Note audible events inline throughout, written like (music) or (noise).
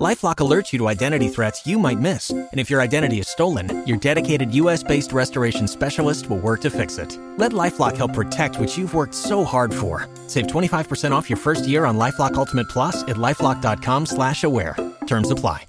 LifeLock alerts you to identity threats you might miss, and if your identity is stolen, your dedicated U.S.-based restoration specialist will work to fix it. Let LifeLock help protect what you've worked so hard for. Save 25% off your first year on LifeLock Ultimate Plus at lifeLock.com/slash-aware. Terms apply.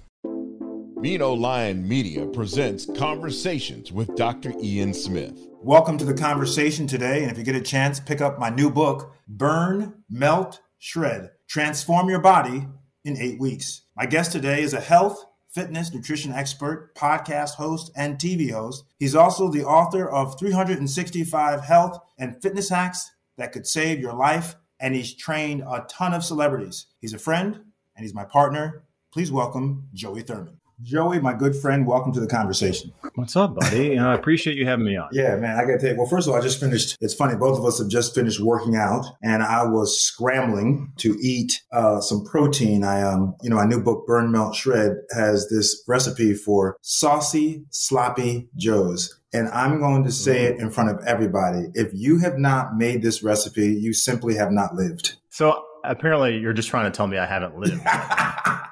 Beano Lion Media presents Conversations with Dr. Ian Smith. Welcome to the conversation today, and if you get a chance, pick up my new book, Burn, Melt, Shred: Transform Your Body in Eight Weeks. My guest today is a health, fitness, nutrition expert, podcast host, and TV host. He's also the author of 365 health and fitness hacks that could save your life, and he's trained a ton of celebrities. He's a friend, and he's my partner. Please welcome Joey Thurman. Joey, my good friend, welcome to the conversation. What's up, buddy? I appreciate you having me on. Yeah, man, I got to tell you. Well, first of all, I just finished. It's funny, both of us have just finished working out, and I was scrambling to eat uh, some protein. I um, you know, my new book, Burn, Melt, Shred, has this recipe for saucy, sloppy joes. And I'm going to say it in front of everybody. If you have not made this recipe, you simply have not lived. So apparently, you're just trying to tell me I haven't lived. (laughs)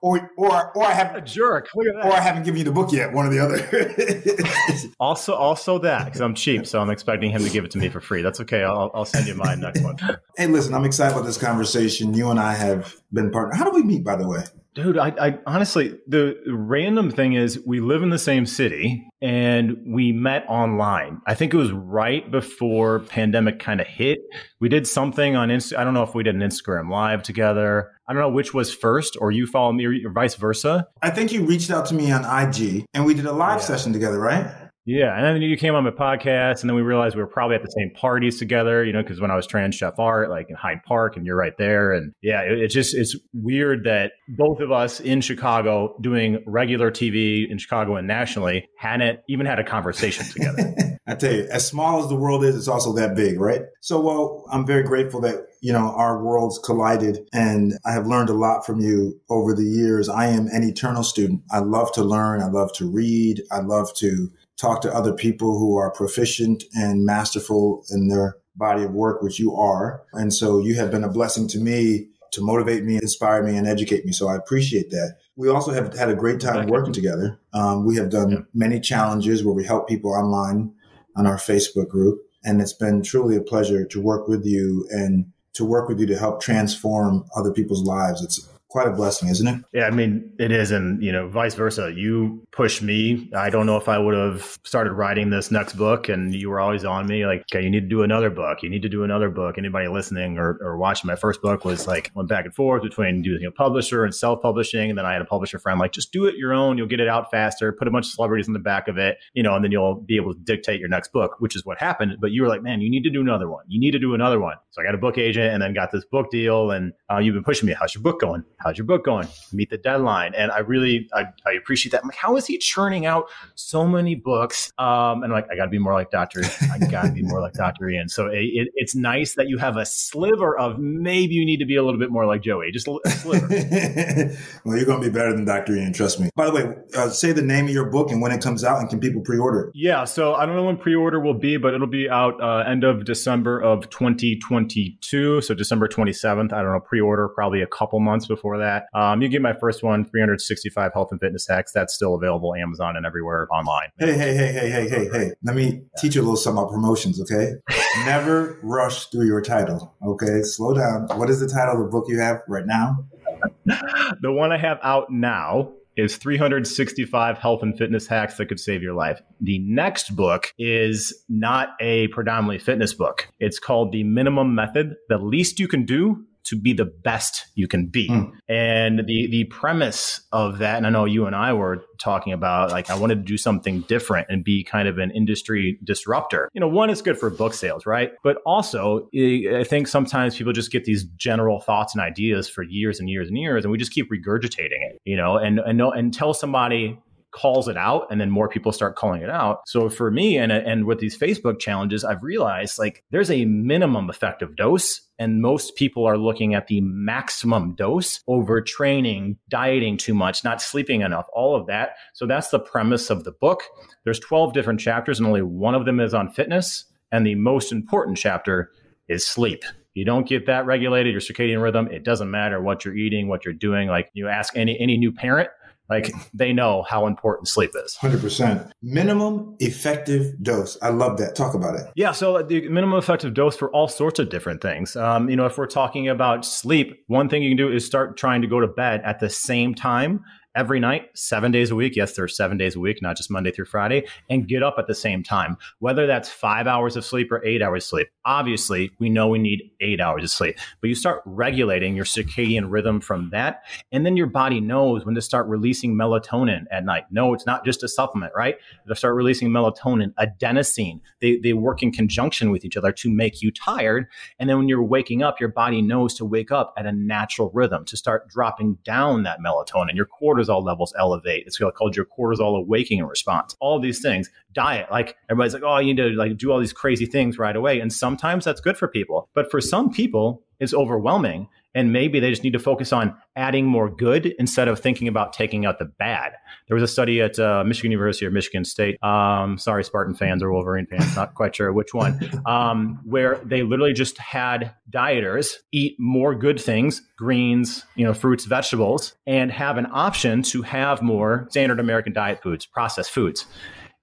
or or or I a haven't jerk. Look at or I haven't given you the book yet. One or the other. (laughs) Also, also that because I'm cheap, so I'm expecting him to give it to me for free. That's okay. I'll, I'll send you mine next one. hey, listen, I'm excited about this conversation. You and I have been partners. How do we meet, by the way? Dude, I, I honestly, the random thing is we live in the same city and we met online. I think it was right before pandemic kind of hit. We did something on Insta. I don't know if we did an Instagram live together. I don't know which was first, or you follow me, or, or vice versa. I think you reached out to me on IG, and we did a live Yeah. session together, right? Yeah, and then you came on my podcast, and then we realized we were probably at the same parties together. You know, because when I was trans chef art, like in Hyde Park, and you're right there, and yeah, it, it's just it's weird that both of us in Chicago doing regular TV in Chicago and nationally hadn't even had a conversation (laughs) together. I tell you, as small as the world is, it's also that big, right? So, well, I'm very grateful that, you know, our worlds collided and I have learned a lot from you over the years. I am an eternal student. I love to learn. I love to read. I love to talk to other people who are proficient and masterful in their body of work, which you are. And so you have been a blessing to me to motivate me, inspire me, and educate me. So I appreciate that. We also have had a great time working together. Um, we have done Yeah. many challenges where we help people online on our Facebook group. And it's been truly a pleasure to work with you and to work with you to help transform other people's lives. It's quite a blessing, isn't it? Yeah, I mean, it is. And, you know, vice versa. You push me. I don't know if I would have started writing this next book and you were always on me like, okay, you need to do another book. You need to do another book. Anybody listening or, or watching my first book was like, went back and forth between doing a publisher and self publishing. And then I had a publisher friend like, just do it your own. You'll get it out faster. Put a bunch of celebrities in the back of it, you know, and then you'll be able to dictate your next book, which is what happened. But you were like, man, you need to do another one. You need to do another one. So I got a book agent and then got this book deal. And uh, you've been pushing me. How's your book going? How's your book going? Meet the deadline. And I really, I, I appreciate that. I'm like, how is he churning out so many books? Um, and I'm like, I got to be more like Dr. I got to be more like Dr. Ian. So it, it, it's nice that you have a sliver of maybe you need to be a little bit more like Joey, just a, sliver. (laughs) well, you're going to be better than Dr. Ian, trust me. By the way, uh, say the name of your book and when it comes out, and can people pre order it? Yeah, so I don't know when pre-order will be, but it'll be out uh, end of December of 2022, so December 27th. I don't know, pre-order probably a couple months before that. Um, you get my first one, 365 health and fitness hacks. That's still available Amazon and everywhere online. Hey, hey, hey, hey, hey, hey, hey. Let me teach you a little something about promotions, okay? (laughs) Never rush through your title, okay? Slow down. What is the title of the book you have right now? (laughs) The one I have out now is 365 health and fitness hacks that could save your life. The next book is not a predominantly fitness book. It's called The Minimum Method, The Least You Can Do to be the best you can be. Mm. And the the premise of that, and I know you and I were talking about, like I wanted to do something different and be kind of an industry disruptor. You know, one is good for book sales, right? But also, I think sometimes people just get these general thoughts and ideas for years and years and years, and we just keep regurgitating it. You know, and and no, until somebody calls it out and then more people start calling it out. So for me and and with these Facebook challenges, I've realized like there's a minimum effective dose and most people are looking at the maximum dose over training, dieting too much, not sleeping enough, all of that. So that's the premise of the book. There's 12 different chapters and only one of them is on fitness and the most important chapter is sleep you don't get that regulated, your circadian rhythm, it doesn't matter what you're eating, what you're doing. Like you ask any any new parent, like they know how important sleep is. 100%. Minimum effective dose. I love that. Talk about it. Yeah. So the minimum effective dose for all sorts of different things. Um, you know, if we're talking about sleep, one thing you can do is start trying to go to bed at the same time every night, seven days a week. Yes, there are seven days a week, not just Monday through Friday, and get up at the same time, whether that's five hours of sleep or eight hours of sleep. Obviously, we know we need eight hours of sleep, but you start regulating your circadian rhythm from that. And then your body knows when to start releasing melatonin at night. No, it's not just a supplement, right? They start releasing melatonin, adenosine. They, they work in conjunction with each other to make you tired. And then when you're waking up, your body knows to wake up at a natural rhythm to start dropping down that melatonin. Your cortisol cortisol levels elevate. It's called your cortisol awakening response. All these things. Diet, like everybody's like, oh, you need to like do all these crazy things right away. And sometimes that's good for people. But for some people, it's overwhelming. And maybe they just need to focus on adding more good instead of thinking about taking out the bad. There was a study at uh, Michigan University or Michigan State. Um, sorry, Spartan fans or Wolverine fans, not quite sure which one, um, where they literally just had dieters eat more good things, greens, you know, fruits, vegetables, and have an option to have more standard American diet foods, processed foods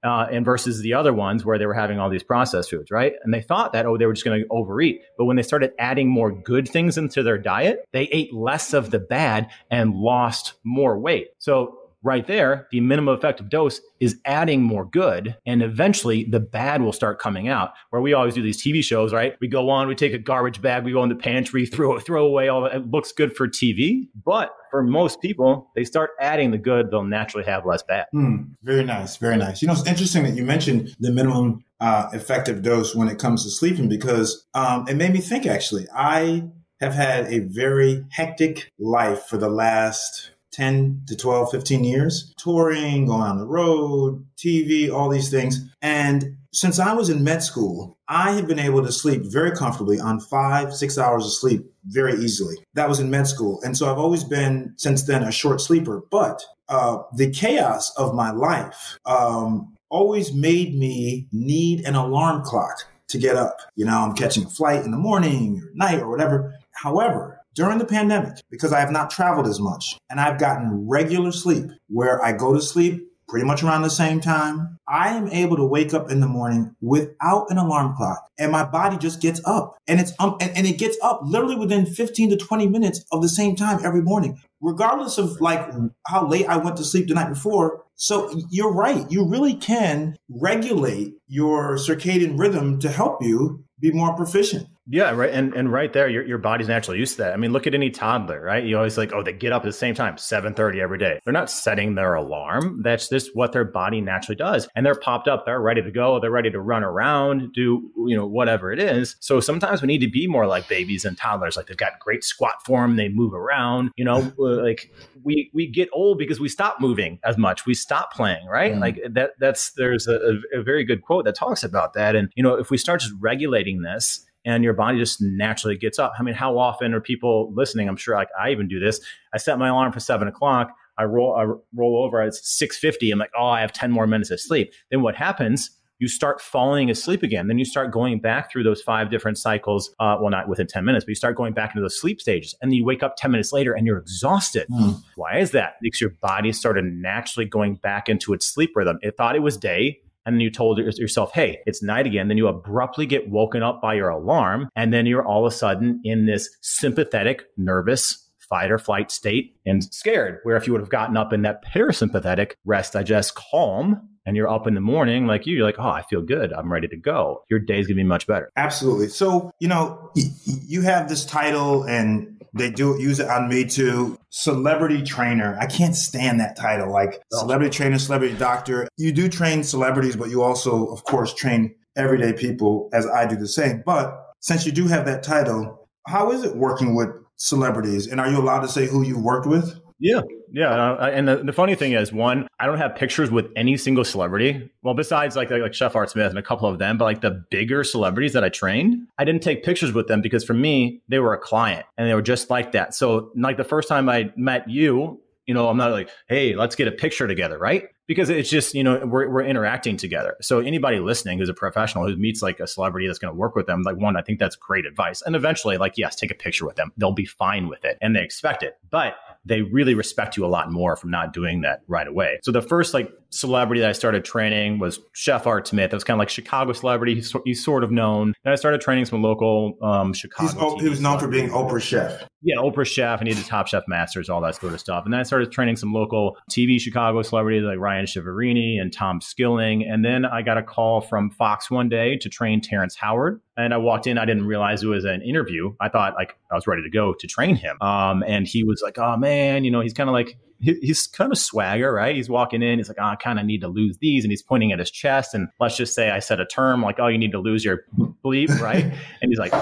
uh, and versus the other ones where they were having all these processed foods, right? And they thought that, oh, they were just going to overeat. But when they started adding more good things into their diet, they ate less of the bad and lost more weight. So right there, the minimum effective dose is adding more good. And eventually the bad will start coming out. Where we always do these TV shows, right? We go on, we take a garbage bag, we go in the pantry, (laughs) throw, throw away all that. It looks good for TV. But for most people, they start adding the good, they'll naturally have less bad. Mm, very nice. Very nice. You know, it's interesting that you mentioned the minimum uh, effective dose when it comes to sleeping because um, it made me think actually. I have had a very hectic life for the last 10 to 12, 15 years, touring, going on the road, TV, all these things. And since I was in med school, I have been able to sleep very comfortably on five, six hours of sleep very easily. That was in med school. And so I've always been, since then, a short sleeper. But uh, the chaos of my life um, always made me need an alarm clock to get up. You know, I'm catching a flight in the morning or night or whatever. However, during the pandemic because I have not traveled as much and I've gotten regular sleep where I go to sleep pretty much around the same time. I am able to wake up in the morning without an alarm clock and my body just gets up and it's um, and, and it gets up literally within 15 to 20 minutes of the same time every morning, regardless of like how late I went to sleep the night before. So you're right. You really can regulate your circadian rhythm to help you be more proficient. Yeah, right. And and right there, your, your body's naturally used to that. I mean, look at any toddler, right? You always like, oh, they get up at the same time, 7:30 every day. They're not setting their alarm. That's just what their body naturally does. And they're popped up, they're ready to go, they're ready to run around, do you know, whatever it is. So sometimes we need to be more like babies and toddlers. Like they've got great squat form, they move around, you know, (laughs) like we we get old because we stop moving as much. We stop playing, right? Mm. Like that that's there's a, a very good quote that talks about that. And you know, if we start just regulating this and your body just naturally gets up. I mean, how often are people listening? I'm sure like I even do this. I set my alarm for seven o'clock. I roll, I roll over. It's six fifty. I'm like, oh, I have ten more minutes of sleep. Then what happens? You start falling asleep again. Then you start going back through those five different cycles. Uh, well, not within ten minutes, but you start going back into those sleep stages, and then you wake up ten minutes later and you're exhausted. Mm. Why is that? Because your body started naturally going back into its sleep rhythm. It thought it was day and then you told yourself, hey, it's night again. Then you abruptly get woken up by your alarm. And then you're all of a sudden in this sympathetic, nervous, fight or flight state and scared. Where if you would have gotten up in that parasympathetic rest, digest, calm, and you're up in the morning like you, you're like, oh, I feel good. I'm ready to go. Your day's gonna be much better. Absolutely. So, you know, you have this title and they do use it on me too. Celebrity trainer. I can't stand that title. Like celebrity trainer, celebrity doctor. You do train celebrities, but you also, of course, train everyday people as I do the same. But since you do have that title, how is it working with celebrities? And are you allowed to say who you worked with? Yeah, yeah. Uh, and the, the, funny thing is, one, I don't have pictures with any single celebrity. Well, besides like like Chef Art Smith and a couple of them, but like the bigger celebrities that I trained, I didn't take pictures with them because for me, they were a client and they were just like that. So like the first time I met you, you know, I'm not like, hey, let's get a picture together, right? Because it's just, you know, we're, we're interacting together. So anybody listening who's a professional who meets like a celebrity that's going to work with them, like one, I think that's great advice. And eventually, like, yes, take a picture with them. They'll be fine with it and they expect it. But they really respect you a lot more from not doing that right away. So the first like celebrity that I started training was Chef Art Smith. That was kind of like Chicago celebrity. He's, he's sort of known. And I started training some local um, Chicago. he was known for being Oprah chef. Yeah, Oprah chef, and he did Top Chef Masters, all that sort of stuff. And then I started training some local TV Chicago celebrities like Ryan Chiaverini and Tom Skilling. And then I got a call from Fox one day to train Terrence Howard. And I walked in, I didn't realize it was an interview. I thought like I was ready to go to train him. Um, and he was like, "Oh man, you know, he's kind of like he's kind of swagger, right? He's walking in, he's like, oh, I kind of need to lose these. And he's pointing at his chest. And let's just say I said a term like, oh, you need to lose your bleep, right? (laughs) and he's like,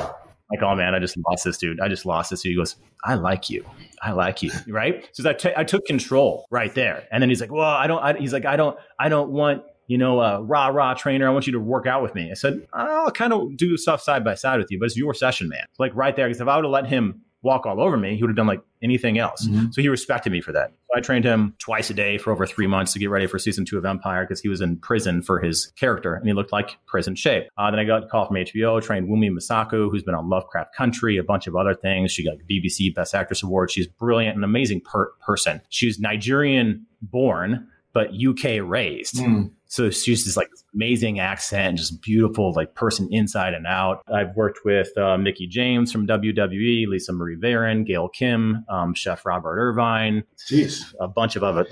like, oh man, I just lost this dude. I just lost this dude. He goes, I like you. I like you. Right. So I, t- I took control right there. And then he's like, well, I don't, I, he's like, I don't, I don't want, you know, a rah rah trainer. I want you to work out with me. I said, I'll kind of do stuff side by side with you, but it's your session, man. Like right there. Because if I would have let him walk all over me, he would have done like anything else. Mm-hmm. So he respected me for that. So I trained him twice a day for over three months to get ready for season two of Empire because he was in prison for his character and he looked like prison shape. Uh, then I got a call from HBO, trained Wunmi Mosaku, who's been on Lovecraft Country, a bunch of other things. She got BBC Best Actress Award. She's brilliant, an amazing per- person. She's Nigerian born, but UK raised. Mm. So she's just like amazing accent, just beautiful like person inside and out. I've worked with uh, Mickie James from WWE, Lisa Marie Varon, Gail Kim, um, Chef Robert Irvine, Jeez. a bunch of other,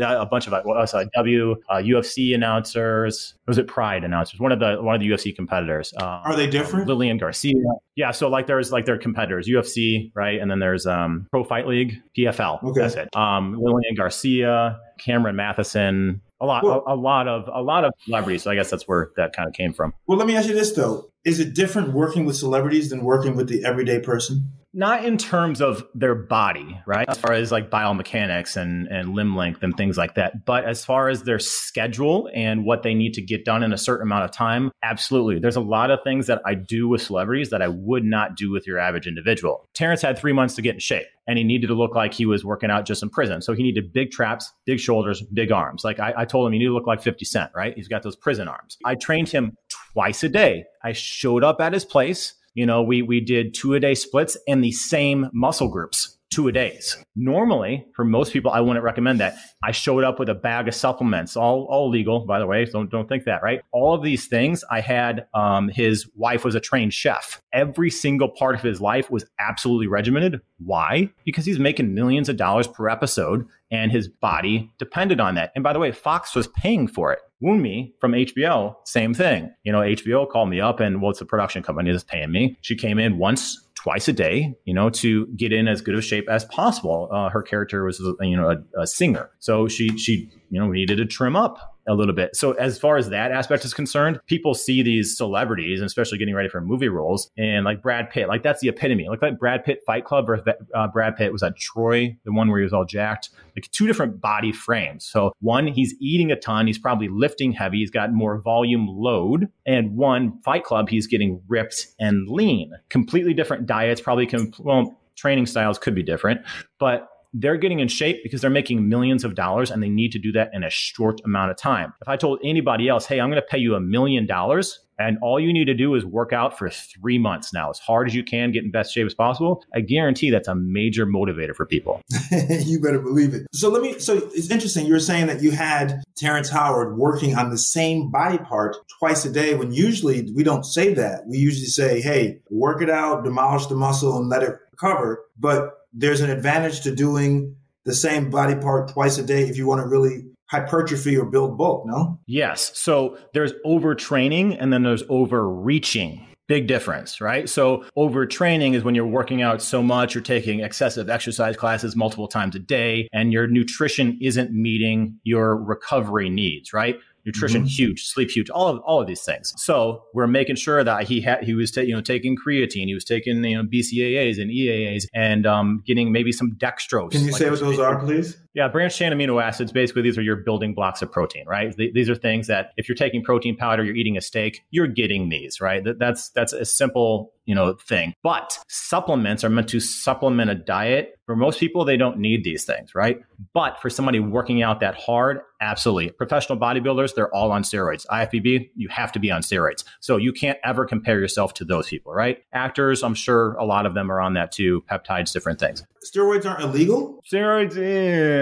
a bunch of well, sorry, W uh, UFC announcers. Was it Pride announcers? One of the one of the UFC competitors. Um, Are they different? Lillian Garcia. Yeah, so like there's like their competitors, UFC, right, and then there's um, Pro Fight League, PFL. Okay. That's it. Um, Lillian Garcia, Cameron Mathison, a lot well, a, a, lot of a lot of celebrities. So i guess that's where that kind of came from. Well let me ask you this though is it different working with celebrities than working with the everyday person not in terms of their body, right? As far as like biomechanics and, and limb length and things like that. But as far as their schedule and what they need to get done in a certain amount of time, absolutely. There's a lot of things that I do with celebrities that I would not do with your average individual. Terrence had three months to get in shape and he needed to look like he was working out just in prison. So he needed big traps, big shoulders, big arms. Like I, I told him, he needed to look like 50 Cent, right? He's got those prison arms. I trained him twice a day. I showed up at his place you know, we we did two a day splits and the same muscle groups two a days. Normally, for most people, I wouldn't recommend that. I showed up with a bag of supplements, all all legal, by the way. So don't don't think that, right? All of these things. I had um, his wife was a trained chef. Every single part of his life was absolutely regimented. Why? Because he's making millions of dollars per episode, and his body depended on that. And by the way, Fox was paying for it. Me from HBO, same thing. You know, HBO called me up and well, the production company that's paying me? She came in once, twice a day, you know, to get in as good of shape as possible. Uh, her character was, you know, a, a singer, so she she you know needed to trim up a little bit. So as far as that aspect is concerned, people see these celebrities, and especially getting ready for movie roles, and like Brad Pitt, like that's the epitome. Like that Brad Pitt Fight Club, or uh, Brad Pitt was that Troy, the one where he was all jacked, like two different body frames. So one, he's eating a ton, he's probably lifting heavy, he's got more volume load, and one Fight Club, he's getting ripped and lean. Completely different diets, probably com- well training styles could be different, but they're getting in shape because they're making millions of dollars and they need to do that in a short amount of time. If I told anybody else, hey, I'm going to pay you a million dollars and all you need to do is work out for three months now, as hard as you can, get in best shape as possible. I guarantee that's a major motivator for people. (laughs) (laughs) you better believe it. So let me. So it's interesting. You were saying that you had Terrence Howard working on the same body part twice a day. When usually we don't say that. We usually say, "Hey, work it out, demolish the muscle, and let it recover." But there's an advantage to doing the same body part twice a day if you want to really hypertrophy or build bulk, no? Yes. So there's overtraining and then there's overreaching. Big difference, right? So overtraining is when you're working out so much, you're taking excessive exercise classes multiple times a day, and your nutrition isn't meeting your recovery needs, right? Nutrition mm-hmm. huge, sleep huge, all of all of these things. So we're making sure that he had he was ta- you know taking creatine, he was taking you know BCAAs and EAAs, and um, getting maybe some dextrose. Can you like say what those are, please? Yeah, branched chain amino acids. Basically, these are your building blocks of protein, right? These are things that if you're taking protein powder, you're eating a steak, you're getting these, right? That's that's a simple you know thing. But supplements are meant to supplement a diet. For most people, they don't need these things, right? But for somebody working out that hard, absolutely. Professional bodybuilders, they're all on steroids. IFBB, you have to be on steroids. So you can't ever compare yourself to those people, right? Actors, I'm sure a lot of them are on that too. Peptides, different things. Steroids aren't illegal. Steroids,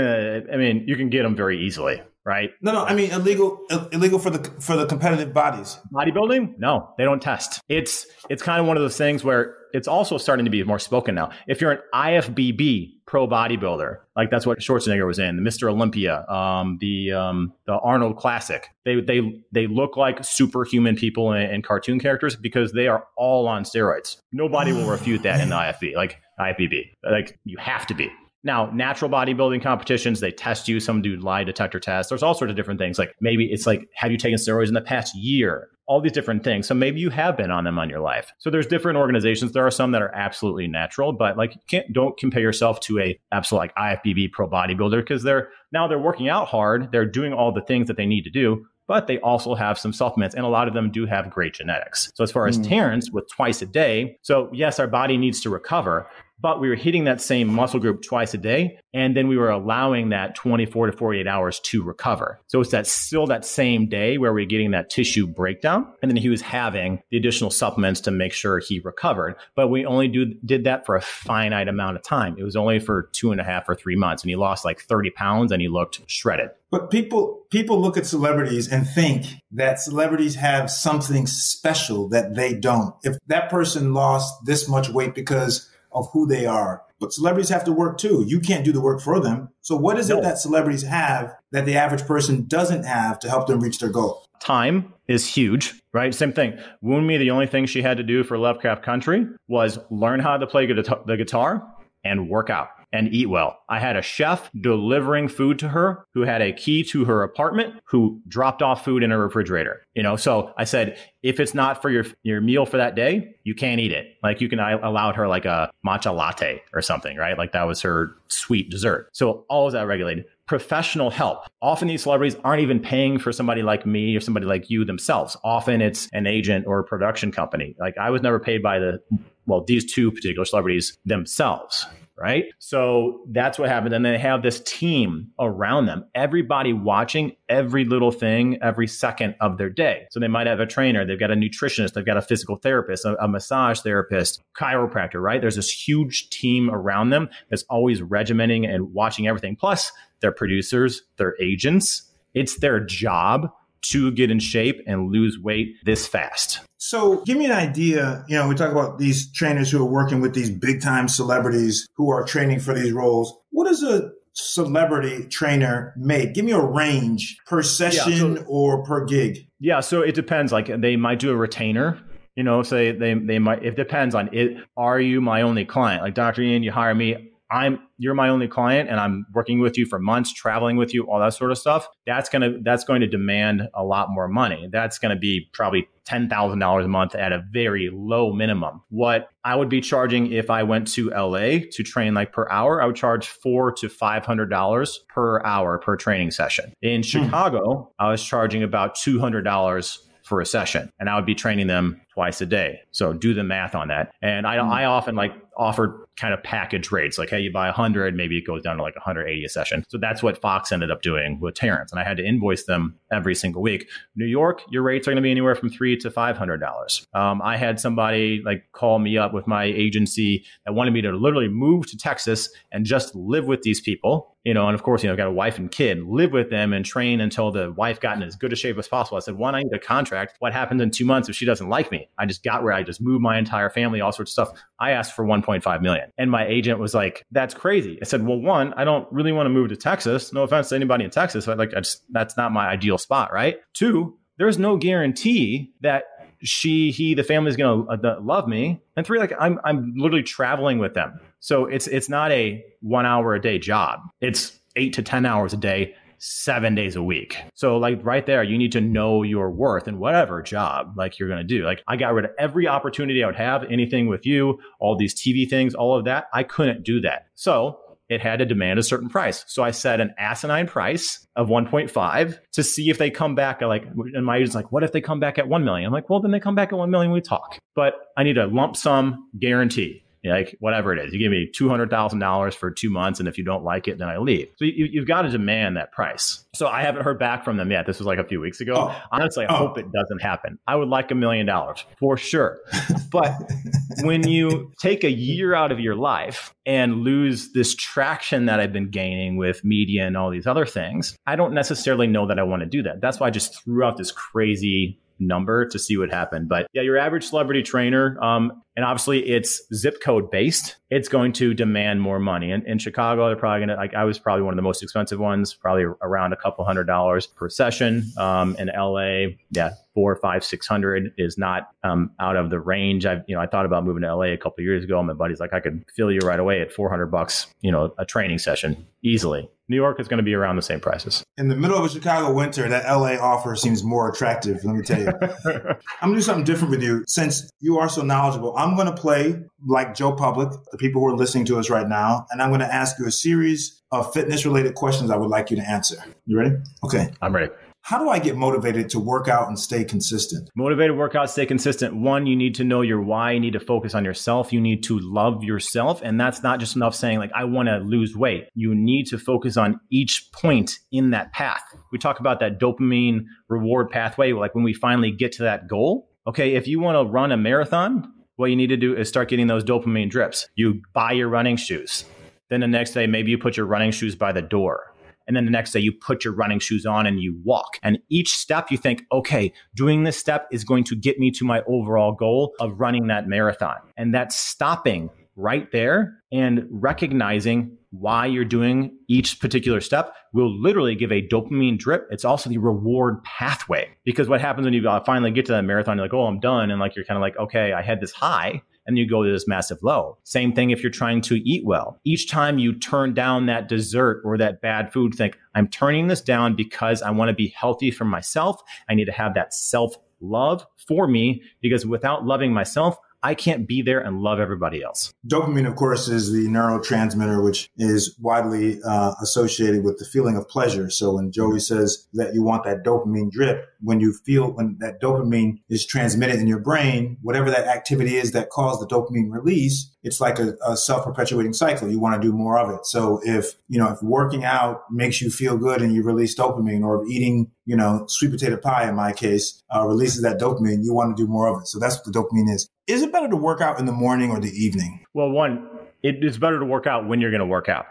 I mean, you can get them very easily right? No, no. I mean, illegal, illegal for the for the competitive bodies. Bodybuilding? No, they don't test. It's it's kind of one of those things where it's also starting to be more spoken now. If you're an IFBB pro bodybuilder, like that's what Schwarzenegger was in, the Mr. Olympia, um, the um, the Arnold Classic. They they they look like superhuman people and, and cartoon characters because they are all on steroids. Nobody will (sighs) refute that in the IFB, like IFBB. Like you have to be. Now, natural bodybuilding competitions, they test you. Some do lie detector tests. There's all sorts of different things. Like maybe it's like, have you taken steroids in the past year? All these different things. So maybe you have been on them on your life. So there's different organizations. There are some that are absolutely natural, but like can't don't compare yourself to a absolute like IFBB pro bodybuilder because they're now they're working out hard. They're doing all the things that they need to do but they also have some supplements and a lot of them do have great genetics. So as far as mm. Terrence with twice a day, so yes, our body needs to recover, but we were hitting that same muscle group twice a day and then we were allowing that 24 to 48 hours to recover. So it's that still that same day where we're getting that tissue breakdown and then he was having the additional supplements to make sure he recovered. But we only do, did that for a finite amount of time. It was only for two and a half or three months and he lost like 30 pounds and he looked shredded. But people people look at celebrities and think that celebrities have something special that they don't. If that person lost this much weight because of who they are. But celebrities have to work too. You can't do the work for them. So what is no. it that celebrities have that the average person doesn't have to help them reach their goal? Time is huge, right? Same thing. Wunmi, the only thing she had to do for Lovecraft Country was learn how to play the guitar and work out and eat well. I had a chef delivering food to her who had a key to her apartment who dropped off food in her refrigerator. You know, so I said, if it's not for your your meal for that day, you can't eat it. Like you can I allowed her like a matcha latte or something, right? Like that was her sweet dessert. So all of that regulated professional help. Often these celebrities aren't even paying for somebody like me or somebody like you themselves. Often it's an agent or a production company. Like I was never paid by the well, these two particular celebrities themselves right? So that's what happened. And they have this team around them, everybody watching every little thing every second of their day. So they might have a trainer, they've got a nutritionist, they've got a physical therapist, a, a massage therapist, chiropractor, right? There's this huge team around them that's always regimenting and watching everything. Plus, they're producers, they're agents. It's their job to get in shape and lose weight this fast. So, give me an idea. You know, we talk about these trainers who are working with these big time celebrities who are training for these roles. What does a celebrity trainer make? Give me a range per session yeah, so, or per gig. Yeah, so it depends. Like they might do a retainer. You know, say they they might. It depends on it. Are you my only client? Like Dr. Ian, you hire me. I'm you're my only client and I'm working with you for months, traveling with you, all that sort of stuff, that's going to that's going to demand a lot more money. That's going to be probably $10,000 a month at a very low minimum. What I would be charging if I went to LA to train like per hour, I would charge 4 to $500 per hour per training session. In hmm. Chicago, I was charging about $200 for a session and I would be training them twice a day. So do the math on that. And I, mm. I often like offer kind of package rates. Like hey you buy 100 maybe it goes down to like 180 a session. So that's what fox ended up doing with terrence. And i had to invoice them every single week. New york your rates are going to be anywhere from three to five hundred dollars. Um, i had somebody like call me up with my agency that wanted me to literally move to texas and just live with these people you know and of course you know I've got a wife and kid live with them and train until the wife got in as good a shape as possible. I said one i need a contract. What happens in two months if she doesn't like me i just got where i just moved my entire family all sorts of stuff i asked for 1.5 million and my agent was like, that's crazy. I said, well, one, I don't really want to move to Texas. No offense to anybody in Texas. But like, I just, that's not my ideal spot. Right. Two, there's no guarantee that she, he, the family is going to uh, love me. And three, like I'm, I'm literally traveling with them. So it's, it's not a one hour a day job. It's eight to 10 hours a day, seven days a week. So, like, right there, you need to know your worth in whatever job like you're going to do. Like, I got rid of every opportunity I would have, anything with you, all these TV things, all of that. I couldn't do that. So, it had to demand a certain price. So I set an asinine price of 1.5 to see if they come back like, and my agent's like, what if they come back at 1 million? I'm like, well, then they come back at 1 million, we talk. But I need a lump sum guarantee like whatever it is. You give me two hundred thousand dollars for two months, and if you don't like it, then I leave. So you, have got to demand that price. So I haven't heard back from them yet. This was like a few weeks ago. Oh. Honestly, I oh. hope it doesn't happen. I would like a million dollars for sure. but when you take a year out of your life and lose this traction that I've been gaining with media and all these other things, I don't necessarily know that I want to do that. That's why I just threw out this crazy number to see what happened. But yeah, your average celebrity trainer, um, and obviously it's zip code based, it's going to demand more money. And in Chicago, they're probably going to, like, I was probably one of the most expensive ones, probably around a couple hundred dollars per session. Um, in LA, yeah, four, five, six hundred is not um, out of the range. I've, you know, I thought about moving to LA a couple years ago. And my buddy's like, I could fill you right away at 400 bucks, you know, a training session easily. New York is going to be around the same prices. In the middle of a Chicago winter, that LA offer seems more attractive. Let me tell you. (laughs) I'm going to do something different with you. Since you are so knowledgeable, I'm going to play like Joe Public, the people who are listening to us right now, and I'm going to ask you a series of fitness related questions I would like you to answer. You ready? Okay. I'm ready. How do I get motivated to work out and stay consistent? Motivated workout, stay consistent. One, you need to know your why. You need to focus on yourself. You need to love yourself. And that's not just enough saying, like, I want to lose weight. You need to focus on each point in that path. We talk about that dopamine reward pathway. Like when we finally get to that goal, okay, if you want to run a marathon, what you need to do is start getting those dopamine drips. You buy your running shoes. Then the next day, maybe you put your running shoes by the door and then the next day you put your running shoes on and you walk. And each step you think, okay, doing this step is going to get me to my overall goal of running that marathon. And that's stopping right there and recognizing why you're doing each particular step will literally give a dopamine drip. It's also the reward pathway because what happens when you uh, finally get to that marathon, you're like, oh, I'm done. And like, you're kind of like, okay, I had this high and you go to this massive low. Same thing if you're trying to eat well. Each time you turn down that dessert or that bad food, think, I'm turning this down because I want to be healthy for myself. I need to have that self love for me because without loving myself, I can't be there and love everybody else. Dopamine, of course, is the neurotransmitter which is widely uh, associated with the feeling of pleasure. So when Joey says that you want that dopamine drip, when you feel when that dopamine is transmitted in your brain, whatever that activity is that caused the dopamine release, it's like a, a self-perpetuating cycle. You want to do more of it. So if, you know, if working out makes you feel good and you release dopamine or eating, you know, sweet potato pie in my case, uh, releases that dopamine, you want to do more of it. So that's what the dopamine is. Is it better to work out in the morning or the evening? Well, one, it is better to work out when you're going to work out.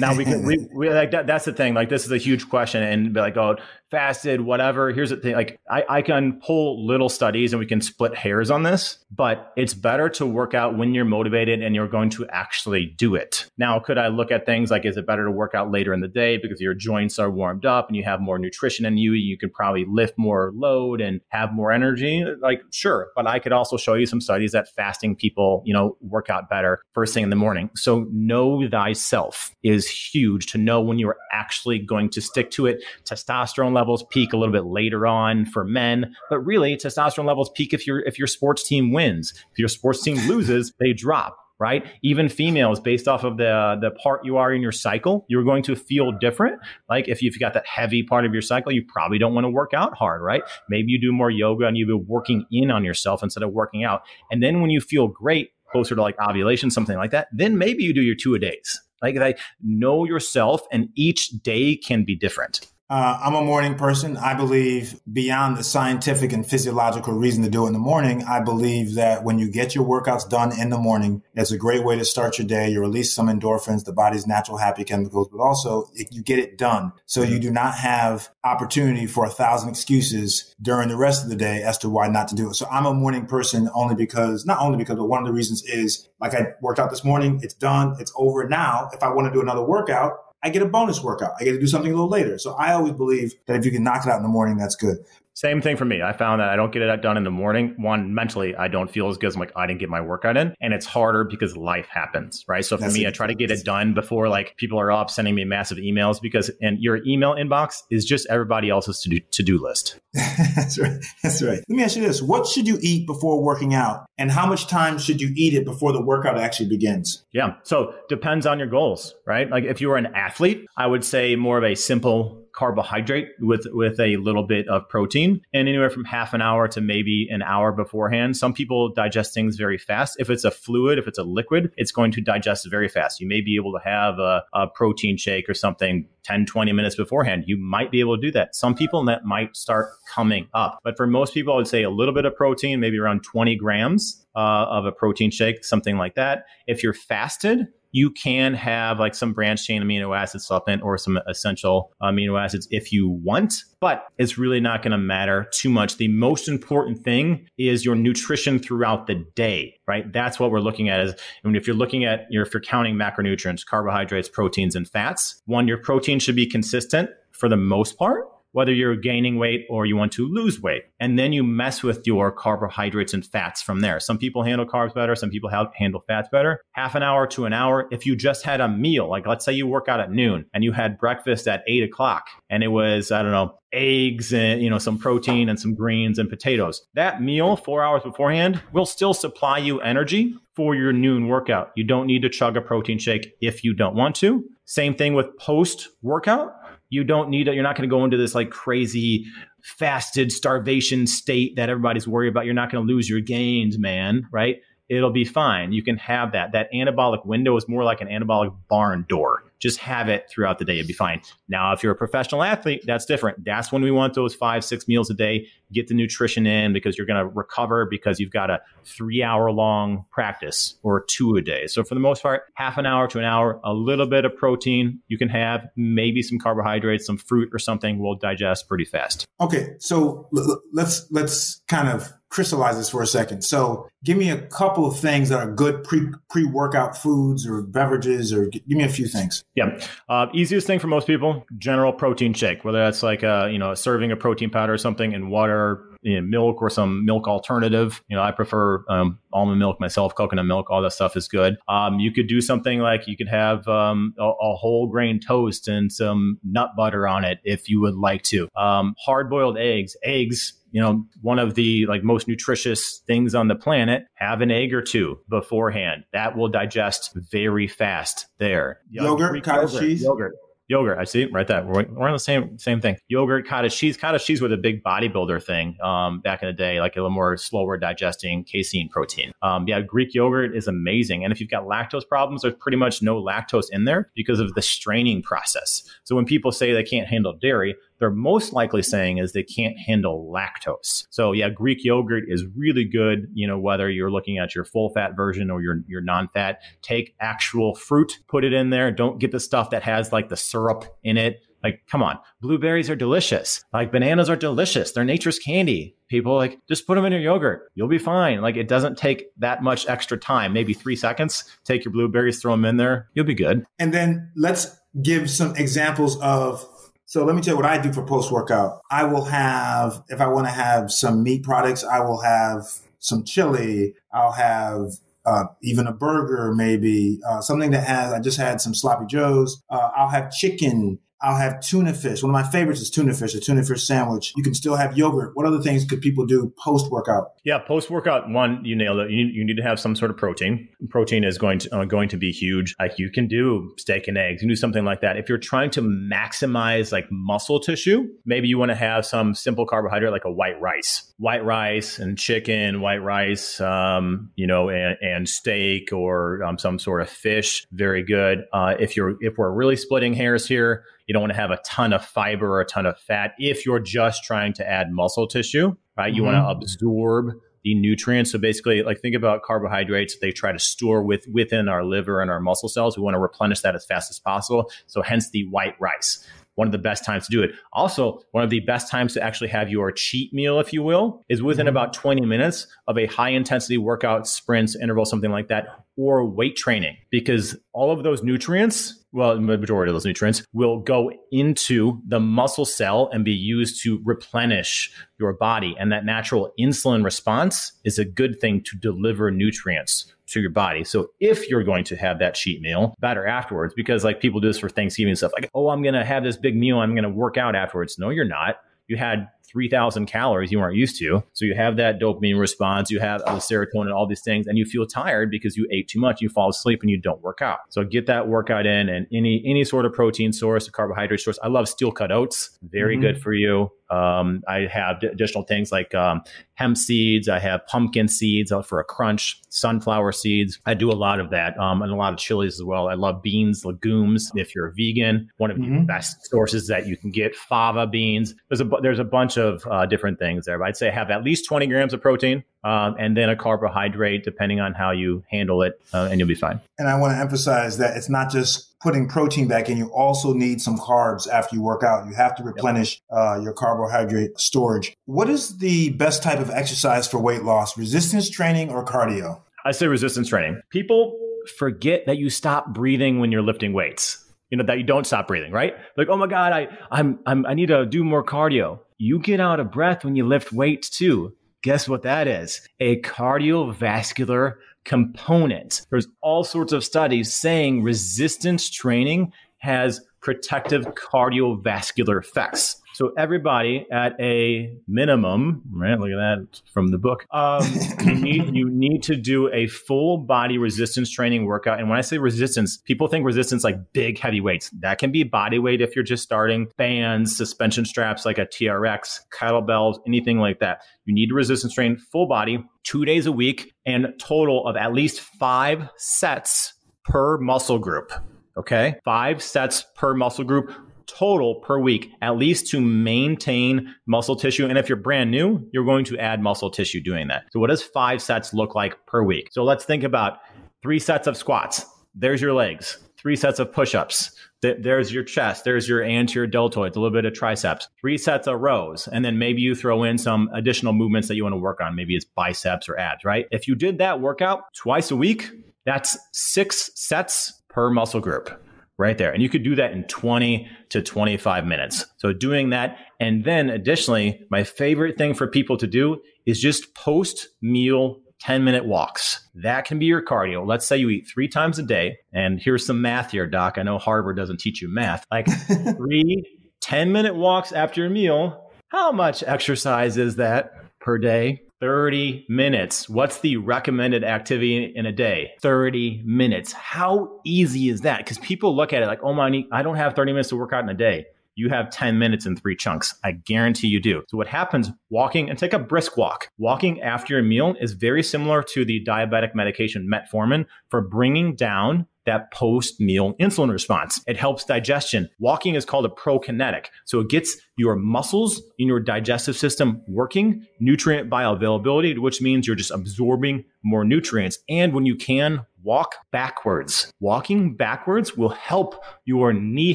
Now we can we, we like that, that's the thing. Like this is a huge question and be like, oh, fasted, whatever. Here's the thing. Like I, I can pull little studies and we can split hairs on this, but it's better to work out when you're motivated and you're going to actually do it. Now, could I look at things like, is it better to work out later in the day because your joints are warmed up and you have more nutrition in you? You can probably lift more load and have more energy. Like, sure. But I could also show you some studies that fasting people, you know, work out better first thing in the morning. So know thyself is huge to know when you're actually going to stick to it. Testosterone levels peak a little bit later on for men, but really testosterone levels peak if your if your sports team wins. If your sports team (laughs) loses, they drop right? Even females, based off of the the part you are in your cycle, you're going to feel different. Like if you've got that heavy part of your cycle, you probably don't want to work out hard, right? Maybe you do more yoga and you've been working in on yourself instead of working out. And then when you feel great, closer to like ovulation, something like that, then maybe you do your two a days. Like, like know yourself, and each day can be different. Uh, I'm a morning person. I believe beyond the scientific and physiological reason to do it in the morning, I believe that when you get your workouts done in the morning, it's a great way to start your day. You release some endorphins, the body's natural happy chemicals, but also you get it done. So you do not have opportunity for a thousand excuses during the rest of the day as to why not to do it. So I'm a morning person only because, not only because, but one of the reasons is like I worked out this morning. It's done. It's over now. If I want to do another workout, I get a bonus workout. I get to do something a little later. So I always believe that if you can knock it out in the morning, that's good. Same thing for me. I found that I don't get it done in the morning. One, mentally, I don't feel as good as I'm like, I didn't get my workout in. And it's harder because life happens, right? So for That's me, I try to get it done before like people are up sending me massive emails because, and your email inbox is just everybody else's to do, to do list. (laughs) That's right. That's right. Let me ask you this. What should you eat before working out? And how much time should you eat it before the workout actually begins? Yeah. So depends on your goals, right? Like if you were an athlete, I would say more of a simple carbohydrate with with a little bit of protein and anywhere from half an hour to maybe an hour beforehand. Some people digest things very fast. If it's a fluid if it's a liquid it's going to digest very fast. You may be able to have a, a protein shake or something 10 20 minutes beforehand. You might be able to do that. Some people that might start coming up. But for most people i would say a little bit of protein maybe around 20 grams uh, of a protein shake something like that. If you're fasted you can have like some branched chain amino acid supplement or some essential amino acids if you want, but it's really not going to matter too much. The most important thing is your nutrition throughout the day, right? That's what we're looking at is I mean, if you're looking at your, if you're counting macronutrients, carbohydrates, proteins, and fats, one, your protein should be consistent for the most part whether you're gaining weight or you want to lose weight. And then you mess with your carbohydrates and fats from there. Some people handle carbs better, some people handle fats better. Half an hour to an hour. If you just had a meal, like let's say you work out at noon and you had breakfast at eight o'clock and it was, I don't know, eggs and you know some protein and some greens and potatoes that meal four hours beforehand will still supply you energy for your noon workout you don't need to chug a protein shake if you don't want to same thing with post workout you don't need it. You're not going to go into this like crazy fasted starvation state that everybody's worried about. You're not going to lose your gains, man, right? It'll be fine. You can have that. That anabolic window is more like an anabolic barn door just have it throughout the day. It'd be fine. Now, if you're a professional athlete, that's different. That's when we want those five, six meals a day. Get the nutrition in because you're going to recover because you've got a three hour long practice or two a day. So, for the most part, half an hour to an hour, a little bit of protein you can have, maybe some carbohydrates, some fruit or something will digest pretty fast. Okay. So, let's, let's kind of crystallize this for a second. So, give me a couple of things that are good pre pre workout foods or beverages, or give me a few things. Yeah, uh, easiest thing for most people: general protein shake. Whether that's like a you know a serving of protein powder or something in water, you know, milk, or some milk alternative. You know, I prefer um, almond milk myself. Coconut milk, all that stuff is good. Um, you could do something like you could have um, a, a, whole grain toast and some nut butter on it if you would like to. Um, hard boiled eggs, eggs you know, one of the like most nutritious things on the planet, have an egg or two beforehand. That will digest very fast there. Yogurt, cottage yogurt, cheese. Yogurt. Yogurt, I see right there. We're, we're on the same same thing. Yogurt, cottage cheese. Cottage cheese was a big bodybuilder thing um, back in the day, like a little more slower digesting casein protein. Um, yeah, Greek yogurt is amazing. And if you've got lactose problems, there's pretty much no lactose in there because of the straining process. So when people say they can't handle dairy, they're most likely saying is they can't handle lactose. So yeah, Greek yogurt is really good, you know, whether you're looking at your full fat version or your, your non-fat, take actual fruit, put it in there. Don't get the stuff that has like the syrup in it. Like, come on, blueberries are delicious. Like bananas are delicious. They're nature's candy. People like just put them in your yogurt. You'll be fine. Like it doesn't take that much extra time, maybe three seconds. Take your blueberries, throw them in there. You'll be good. And then let's give some examples of so let me tell you what I do for post workout. I will have, if I want to have some meat products, I will have some chili. I'll have uh, even a burger, maybe uh, something that has. I just had some sloppy joes. Uh, I'll have chicken. I'll have tuna fish. One of my favorites is tuna fish, a tuna fish sandwich. You can still have yogurt. What other things could people do post workout? Yeah, post workout, one, you nailed it. You need, you need to have some sort of protein. Protein is going to uh, going to be huge. Like you can do steak and eggs, you can do something like that. If you're trying to maximize like muscle tissue, maybe you want to have some simple carbohydrate like a white rice, white rice and chicken, white rice, um, you know, and, and steak or um, some sort of fish. Very good. Uh, if you're if we're really splitting hairs here you don't want to have a ton of fiber or a ton of fat if you're just trying to add muscle tissue, right? Mm-hmm. You want to absorb the nutrients. So basically, like think about carbohydrates, they try to store with within our liver and our muscle cells. We want to replenish that as fast as possible. So hence the white rice. One of the best times to do it. Also, one of the best times to actually have your cheat meal, if you will, is within mm-hmm. about 20 minutes of a high intensity workout, sprints, interval, something like that, or weight training, because all of those nutrients, well, the majority of those nutrients will go into the muscle cell and be used to replenish your body. And that natural insulin response is a good thing to deliver nutrients to your body. So if you're going to have that cheat meal, better afterwards, because like people do this for Thanksgiving stuff, like, oh, I'm going to have this big meal. I'm going to work out afterwards. No, you're not. You had 3,000 calories you weren't used to. So you have that dopamine response, you have the serotonin, all these things, and you feel tired because you ate too much, you fall asleep and you don't work out. So get that workout in and any, any sort of protein source, a carbohydrate source. I love steel cut oats, very mm-hmm. good for you. Um, I have additional things like um, hemp seeds. I have pumpkin seeds for a crunch, sunflower seeds. I do a lot of that um, and a lot of chilies as well. I love beans, legumes. If you're a vegan, one of mm-hmm. the best sources that you can get fava beans. There's a there's a bunch of uh, different things there. But I'd say have at least 20 grams of protein um, and then a carbohydrate, depending on how you handle it, uh, and you'll be fine. And I want to emphasize that it's not just putting protein back in. You also need some carbs after you work out. You have to replenish yep. uh, your carbohydrate storage. What is the best type of exercise for weight loss? Resistance training or cardio? I say resistance training. People forget that you stop breathing when you're lifting weights you know that you don't stop breathing right like oh my god i i'm, I'm i need to do more cardio you get out of breath when you lift weights too. Guess what that is? A cardiovascular component. There's all sorts of studies saying resistance training has protective cardiovascular effects so everybody at a minimum, right? Look at that from the book. Um, (coughs) you, need, you need to do a full body resistance training workout. And when I say resistance, people think resistance like big heavy weights. That can be body weight if you're just starting, bands, suspension straps like a TRX, kettlebells, anything like that. You need to resistance train full body, two days a week, and total of at least five sets per muscle group. Okay. Five sets per muscle group total per week, at least to maintain muscle tissue. And if you're brand new, you're going to add muscle tissue doing that. So, what does five sets look like per week? So, let's think about three sets of squats. There's your legs. Three sets of push ups. There's your chest. There's your anterior deltoids, a little bit of triceps. Three sets of rows. And then maybe you throw in some additional movements that you want to work on. Maybe it's biceps or abs, right? If you did that workout twice a week, that's six sets per muscle group right there. And you could do that in 20 to 25 minutes. So doing that. And then additionally, my favorite thing for people to do is just post meal 10 minute walks. That can be your cardio. Let's say you eat three times a day. And here's some math here, Doc. I know Harvard doesn't teach you math. Like (laughs) three 10 minute walks after your meal. How much exercise is that per day? 30 minutes. What's the recommended activity in a day? 30 minutes. How easy is that? Because people look at it like, oh my, I don't have 30 minutes to work out in a day. You have 10 minutes in three chunks. I guarantee you do. So, what happens walking and take a brisk walk? Walking after your meal is very similar to the diabetic medication metformin for bringing down that post meal insulin response. It helps digestion. Walking is called a prokinetic. So it gets your muscles in your digestive system working, nutrient bioavailability, which means you're just absorbing more nutrients. And when you can, walk backwards. Walking backwards will help your knee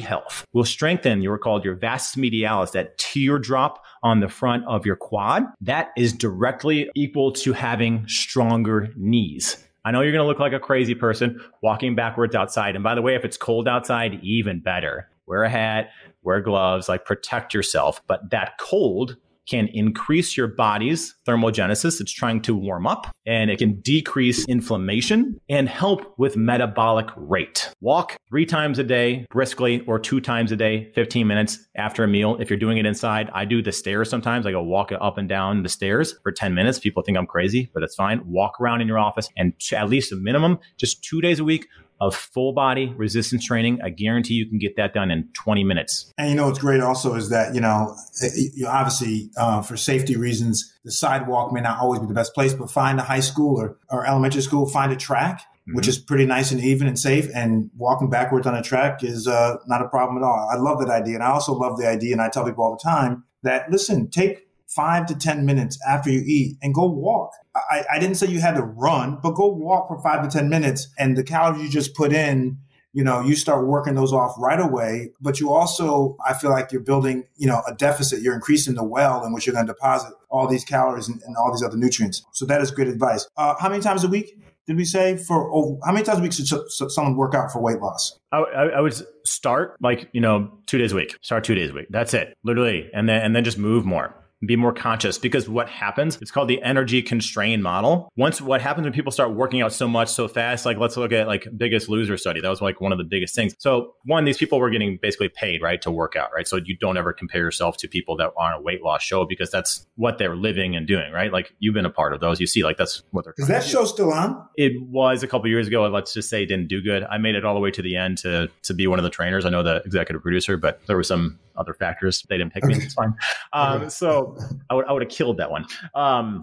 health, will strengthen your called your vastus medialis, that teardrop on the front of your quad. That is directly equal to having stronger knees. I know you're going to look like a crazy person walking backwards outside. And by the way, if it's cold outside, even better. Wear a hat, wear gloves, like protect yourself. But that cold can increase your body's thermogenesis. It's trying to warm up and it can decrease inflammation and help with metabolic rate. Walk three times a day briskly or two times a day, 15 minutes after a meal. If you're doing it inside, I do the stairs sometimes. I go walk up and down the stairs for 10 minutes. People think I'm crazy, but it's fine. Walk around in your office and at least a minimum, just two days a week, of full body resistance training. I guarantee you can get that done in 20 minutes. And you know what's great also is that you know you obviously uh, for safety reasons the sidewalk may not always be the best place, but find a high school or, or elementary school, find a track. Mm-hmm. Which is pretty nice and even and safe, and walking backwards on a track is uh, not a problem at all. I love that idea, and I also love the idea, and I tell people all the time that listen, take five to 10 minutes after you eat and go walk. I, I, didn't say you had to run, but go walk for five to 10 minutes. And the calories you just put in, you know, you start working those off right away. But you also, I feel like you're building, you know, a deficit. You're increasing the well in which you're going to deposit all these calories and, and all these other nutrients. So that is great advice. Uh, how many times a week? did we say for how many times a week should someone work out for weight loss? I, I, would start like you know two days a week. Start two days a week. That's it, literally, and then and then just move more be more conscious because what happens, it's called the energy constrained model. Once what happens when people start working out so much so fast, like let's look at like biggest loser study. That was like one of the biggest things. So one, these people were getting basically paid, right, to work out, right? So you don't ever compare yourself to people that are on a weight loss show because that's what they're living and doing, right? Like you've been a part of those. You see, like that's what they're Is that show still on? It was a couple years ago. Let's just say it didn't do good. I made it all the way to the end to to be one of the trainers. I know the executive producer, but there were some other factors. They didn't pick me. It's fine. Um, so I would I would have killed that one. Um,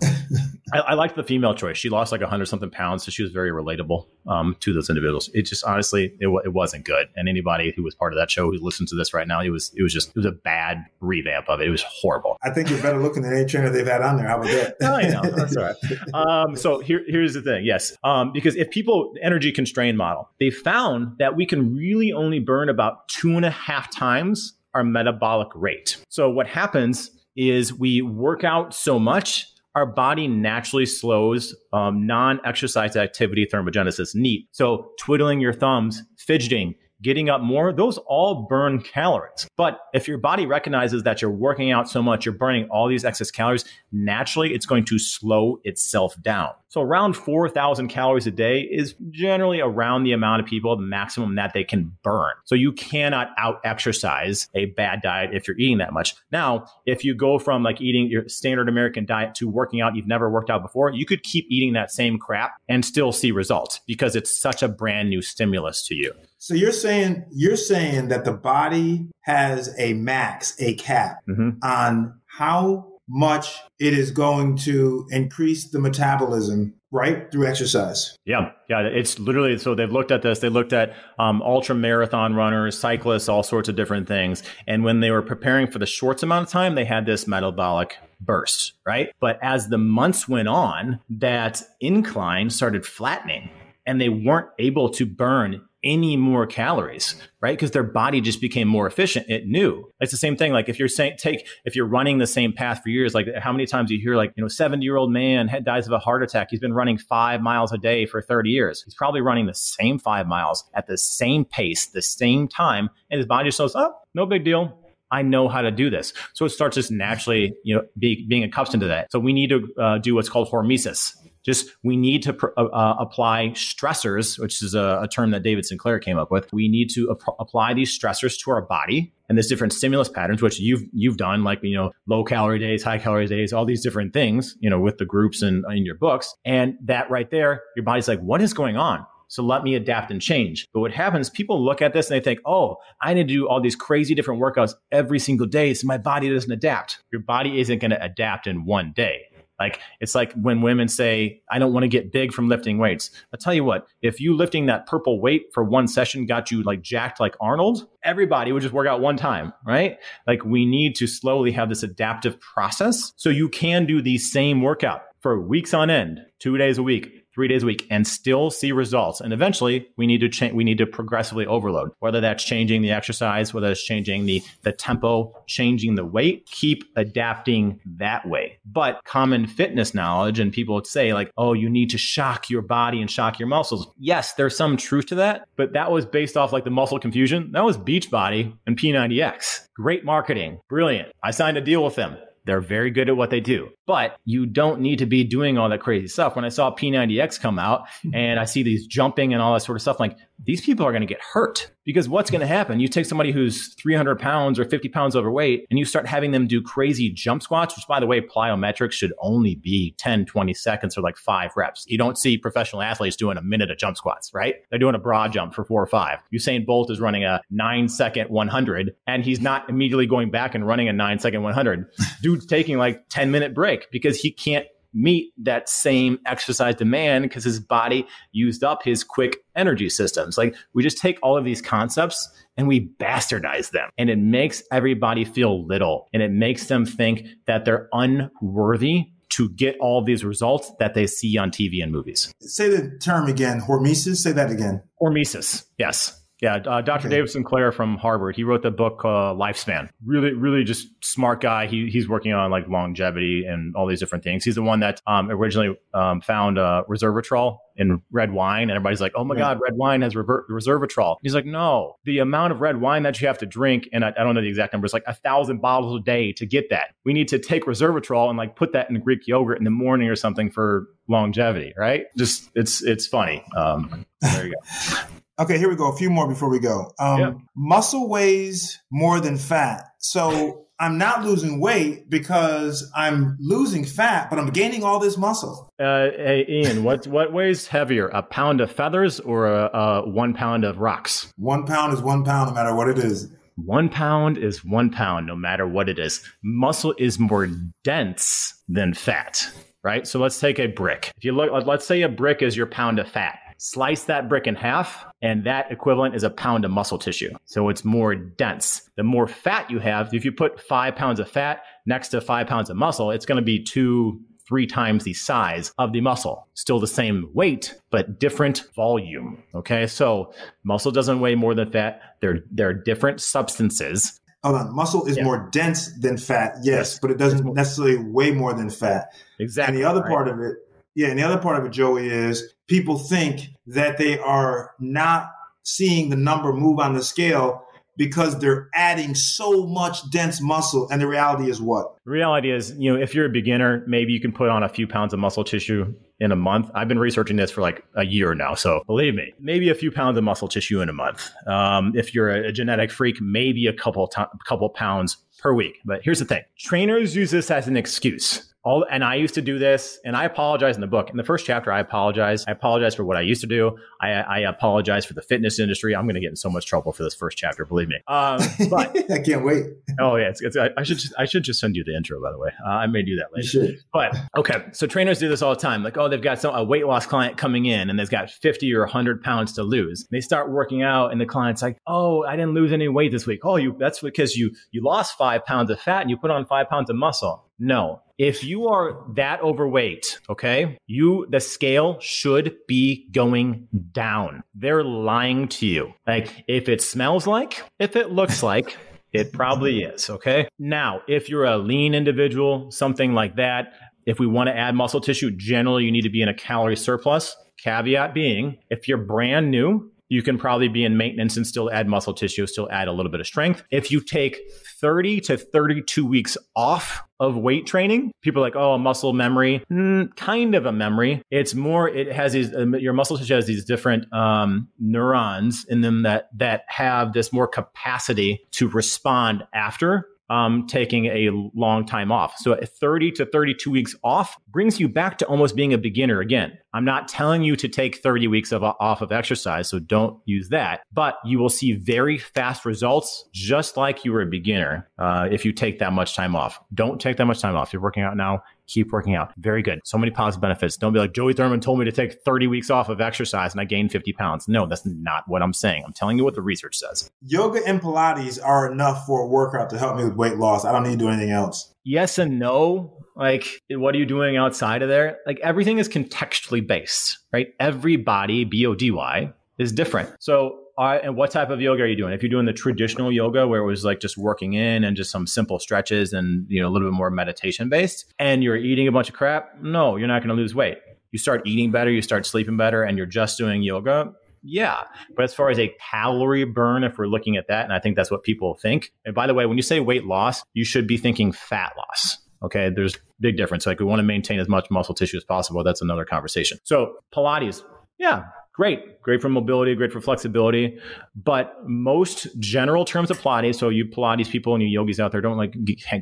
I, I, liked the female choice. She lost like hundred something pounds, so she was very relatable um, to those individuals. It just honestly it, it wasn't good. And anybody who was part of that show who listened to this right now, it was it was just it was a bad revamp of it. It was horrible. I think you're better looking than any trainer they've had on there. How about that? (laughs) oh, you know, that's all right. Um, so here here's the thing. Yes, um, because if people energy constrained model, they found that we can really only burn about two and a half times our metabolic rate. So what happens is we work out so much our body naturally slows um, non-exercise activity thermogenesis neat so twiddling your thumbs fidgeting getting up more, those all burn calories. But if your body recognizes that you're working out so much, you're burning all these excess calories, naturally it's going to slow itself down. So around 4,000 calories a day is generally around the amount of people, the maximum that they can burn. So you cannot out exercise a bad diet if you're eating that much. Now, if you go from like eating your standard American diet to working out, you've never worked out before, you could keep eating that same crap and still see results because it's such a brand new stimulus to you. So you're saying you're saying that the body has a max, a cap mm-hmm. on how much it is going to increase the metabolism right through exercise. Yeah. Yeah. It's literally so they've looked at this. They looked at um, ultra marathon runners cyclists all sorts of different things. And when they were preparing for the short amount of time they had this metabolic burst right? But as the months went on that incline started flattening and they weren't able to burn any more calories, right? Because their body just became more efficient. It knew. It's the same thing. Like if you're saying, take, if you're running the same path for years, like how many times you hear like, you know, 70 year old man dies of a heart attack. He's been running five miles a day for 30 years. He's probably running the same five miles at the same pace, the same time. And his body just goes, oh, no big deal. I know how to do this. So it starts just naturally, you know, be, being accustomed to that. So we need to uh, do what's called hormesis just we need to pr- uh, uh, apply stressors, which is a, a, term that David Sinclair came up with. We need to ap- apply these stressors to our body and there's different stimulus patterns, which you've you've done, like you know, low calorie days, high calorie days, all these different things, you know, with the groups and in your books. And that right there, your body's like, what is going on? So let me adapt and change. But what happens, people look at this and they think, oh, I need to do all these crazy different workouts every single day so my body doesn't adapt. Your body isn't going to adapt in one day. Like it's like when women say, I don't want to get big from lifting weights. i tell you what, if you lifting that purple weight for one session got you like jacked like Arnold, everybody would just work out one time, right? Like we need to slowly have this adaptive process so you can do the same workout for weeks on end, two days a week, three days a week and still see results. And eventually we need to change, we need to progressively overload, whether that's changing the exercise, whether it's changing the, the tempo, changing the weight, keep adapting that way. But common fitness knowledge and people would say like, oh, you need to shock your body and shock your muscles. Yes, there's some truth to that, but that was based off like the muscle confusion. That was Beachbody and P90X. Great marketing. Brilliant. I signed a deal with them. They're very good at what they do, but you don't need to be doing all that crazy stuff. When I saw P90X come out (laughs) and I see these jumping and all that sort of stuff, I'm like these people are going to get hurt because what's going to happen? You take somebody who's 300 pounds or 50 pounds overweight and you start having them do crazy jump squats, which by the way, plyometrics should only be 10, 20 seconds or like five reps. You don't see professional athletes doing a minute of jump squats, right? They're doing a broad jump for four or five. Usain Bolt is running a nine second 100 and he's not immediately going back and running a nine second 100. (laughs) Dude's taking like 10 minute break because he can't meet that same exercise demand because his body used up his quick energy systems. Like we just take all of these concepts and we bastardize them and it makes everybody feel little and it makes them think that they're unworthy to get all these results that they see on TV and movies. Say the term again, hormesis. Say that again. Hormesis. Yes. Yeah, uh, Dr. Okay. David Sinclair from Harvard. He wrote the book uh, Lifespan. Really, really just smart guy. He, he's working on like longevity and all these different things. He's the one that um, originally um, found uh, resveratrol in red wine, and everybody's like, "Oh my yeah. God, red wine has rever- resveratrol." He's like, "No, the amount of red wine that you have to drink, and I, I don't know the exact number, it's like a thousand bottles a day to get that. We need to take resveratrol and like put that in Greek yogurt in the morning or something for longevity, right? Just it's it's funny. Um, there you go. (laughs) Okay, here we go. A few more before we go. Um, yeah. Muscle weighs more than fat. So I'm not losing weight because I'm losing fat, but I'm gaining all this muscle. Uh, hey, Ian, what, what weighs heavier, a pound of feathers or a, a one pound of rocks? One pound is one pound no matter what it is. One pound is one pound no matter what it is. Muscle is more dense than fat, right? So let's take a brick. If you look, let's say a brick is your pound of fat Slice that brick in half, and that equivalent is a pound of muscle tissue. So it's more dense. The more fat you have, if you put five pounds of fat next to five pounds of muscle, it's going to be two, three times the size of the muscle. Still the same weight, but different volume. Okay. So muscle doesn't weigh more than fat. They're, they're different substances. Hold on. Muscle is yeah. more dense than fat. Yes, yes. but it doesn't necessarily weigh more than fat. Exactly. And the other right. part of it yeah, and the other part of it, Joey, is people think that they are not seeing the number move on the scale because they're adding so much dense muscle. And the reality is what? The reality is, you know, if you're a beginner, maybe you can put on a few pounds of muscle tissue in a month. I've been researching this for like a year now. So believe me, maybe a few pounds of muscle tissue in a month. Um, if you're a, genetic freak, maybe a couple, couple pounds per week. But here's the thing trainers use this as an excuse all and I used to do this, and I apologize in the book. In the first chapter, I apologize. I apologize for what I used to do. I, I apologize for the fitness industry. I'm going to get in so much trouble for this first chapter, believe me. Um, but (laughs) I can't wait. Oh yeah, it's, it's, I, I, should just, I should just send you the intro, by the way. Uh, I may do that later. But okay, so trainers do this all the time. Like, oh, they've got some, a weight loss client coming in, and they've got 50 or 100 pounds to lose. They start working out, and the client's like, oh, I didn't lose any weight this week. Oh, you that's because you you lost five pounds of fat and you put on five pounds of muscle. No, if you are that overweight, okay, you, the scale should be going down. They're lying to you. Like if it smells like, if it looks (laughs) like, it probably is. Okay. Now, if you're a lean individual, something like that, if we want to add muscle tissue, generally you need to be in a calorie surplus. Caveat being, if you're brand new, you can probably be in maintenance and still add muscle tissue, still add a little bit of strength. If you take 30 to 32 weeks off of weight training, people are like, oh, muscle memory, mm, kind of a memory. It's more, it has these, uh, your muscle tissue has these different um, neurons in them that, that have this more capacity to respond after um, taking a long time off. So 30 to 32 weeks off brings you back to almost being a beginner again. I'm not telling you to take 30 weeks of, off of exercise, so don't use that. But you will see very fast results, just like you were a beginner, uh, if you take that much time off. Don't take that much time off. You're working out now keep working out. Very good. So many positive benefits. Don't be like Joey Thurman told me to take 30 weeks off of exercise and I gained 50 pounds. No, that's not what I'm saying. I'm telling you what the research says. Yoga and Pilates are enough for a workout to help me with weight loss. I don't need to do anything else. Yes and no. Like, what are you doing outside of there? Like, everything is contextually based, right? Every body, B O D Y, is different. So and what type of yoga are you doing? If you're doing the traditional yoga where it was like just working in and just some simple stretches and you know a little bit more meditation based, and you're eating a bunch of crap, no, you're not going to lose weight. You start eating better, you start sleeping better, and you're just doing yoga. Yeah. But as far as a calorie burn, if we're looking at that, and I think that's what people think. And by the way, when you say weight loss, you should be thinking fat loss. Okay. There's big difference. Like we want to maintain as much muscle tissue as possible. That's another conversation. So Pilates, yeah, great, great for mobility, great for flexibility. But most general terms of Pilates, so you Pilates people and you yogis out there, don't like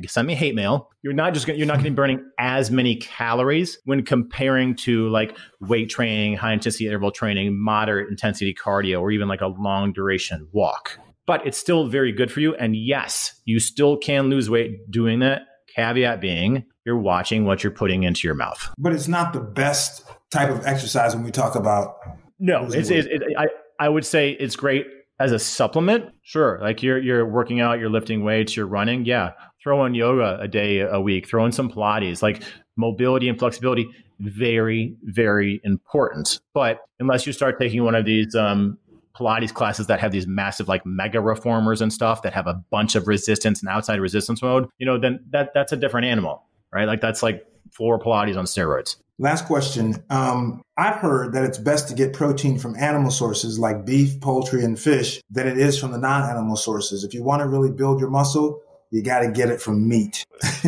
send me hate mail. You're not just you're not going to be burning as many calories when comparing to like weight training, high intensity interval training, moderate intensity cardio, or even like a long duration walk. But it's still very good for you. And yes, you still can lose weight doing that. Caveat being, you're watching what you're putting into your mouth. But it's not the best type of exercise when we talk about no, it's, it, it, I I would say it's great as a supplement. Sure, like you're you're working out, you're lifting weights, you're running. Yeah, throw in yoga a day a week, throw in some Pilates. Like mobility and flexibility, very very important. But unless you start taking one of these um, Pilates classes that have these massive like mega reformers and stuff that have a bunch of resistance and outside resistance mode, you know, then that that's a different animal, right? Like that's like floor Pilates on steroids. Last question. Um, I've heard that it's best to get protein from animal sources like beef, poultry, and fish than it is from the non animal sources. If you want to really build your muscle, you got to get it from meat.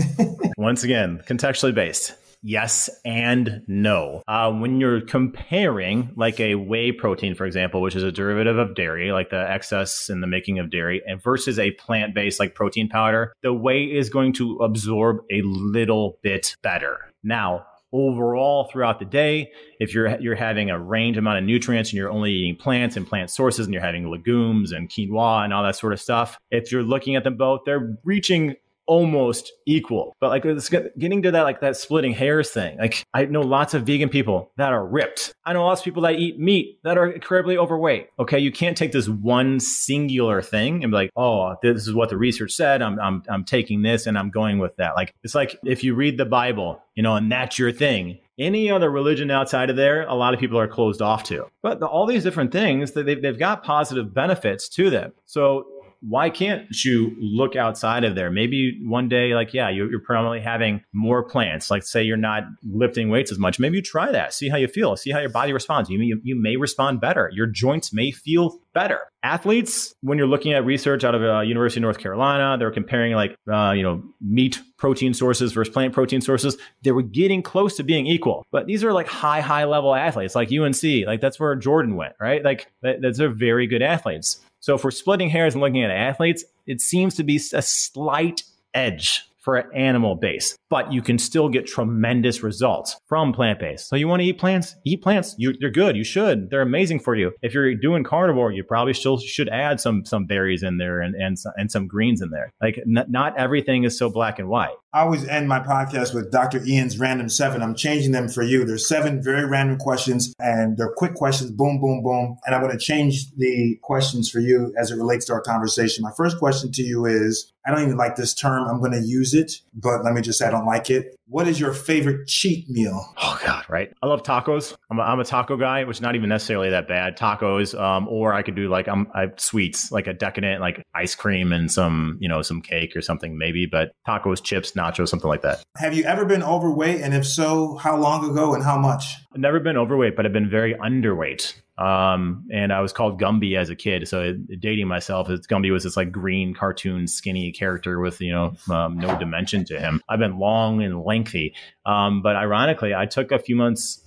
(laughs) Once again, contextually based. Yes and no. Uh, when you're comparing, like a whey protein, for example, which is a derivative of dairy, like the excess in the making of dairy, and versus a plant based like protein powder, the whey is going to absorb a little bit better. Now, overall throughout the day. If you're you're having a range amount of nutrients and you're only eating plants and plant sources and you're having legumes and quinoa and all that sort of stuff if you're looking at them both they're reaching almost equal. But like getting to that like that splitting hairs thing. Like I know lots of vegan people that are ripped. I know lots of people that eat meat that are incredibly overweight. Okay, you can't take this one singular thing and be like, oh, this is what the research said. I'm I'm I'm taking this and I'm going with that. Like it's like if you read the Bible, you know, and that's your thing. Any other religion outside of there, a lot of people are closed off to. But the, all these different things, they've, they've got positive benefits to them. So why can't you look outside of there? Maybe one day, like, yeah, you're, you're probably having more plants. Like, say you're not lifting weights as much. Maybe you try that. See how you feel. See how your body responds. You, you, you may respond better. Your joints may feel better. Athletes, when you're looking at research out of uh, University of North Carolina, they're comparing like, uh, you know, meat protein sources versus plant protein sources. They were getting close to being equal. But these are like high, high level athletes, like UNC. Like that's where Jordan went, right? Like that, those are very good athletes. So if we're splitting hairs and looking at athletes, it seems to be a slight edge for an animal base, but you can still get tremendous results from plant based. So you want to eat plants? Eat plants. You, are good. You should. They're amazing for you. If you're doing carnivore, you probably still should add some some berries in there and and, and some greens in there. Like n- not everything is so black and white. I always end my podcast with Dr. Ian's random seven. I'm changing them for you. There's seven very random questions and they're quick questions. Boom, boom, boom. And I'm going to change the questions for you as it relates to our conversation. My first question to you is, I don't even like this term. I'm going to use it, but let me just say I don't like it. What is your favorite cheat meal? Oh God, right. I love tacos. I'm a, I'm a taco guy, which is not even necessarily that bad. Tacos, um, or I could do like I'm I sweets, like a decadent, like ice cream and some you know some cake or something maybe. But tacos, chips, nachos, something like that. Have you ever been overweight, and if so, how long ago and how much? I've never been overweight, but I've been very underweight. Um, and I was called Gumby as a kid. So dating myself, it's Gumby was this like green cartoon skinny character with, you know, um, no dimension to him. I've been long and lengthy. Um, but ironically, I took a few months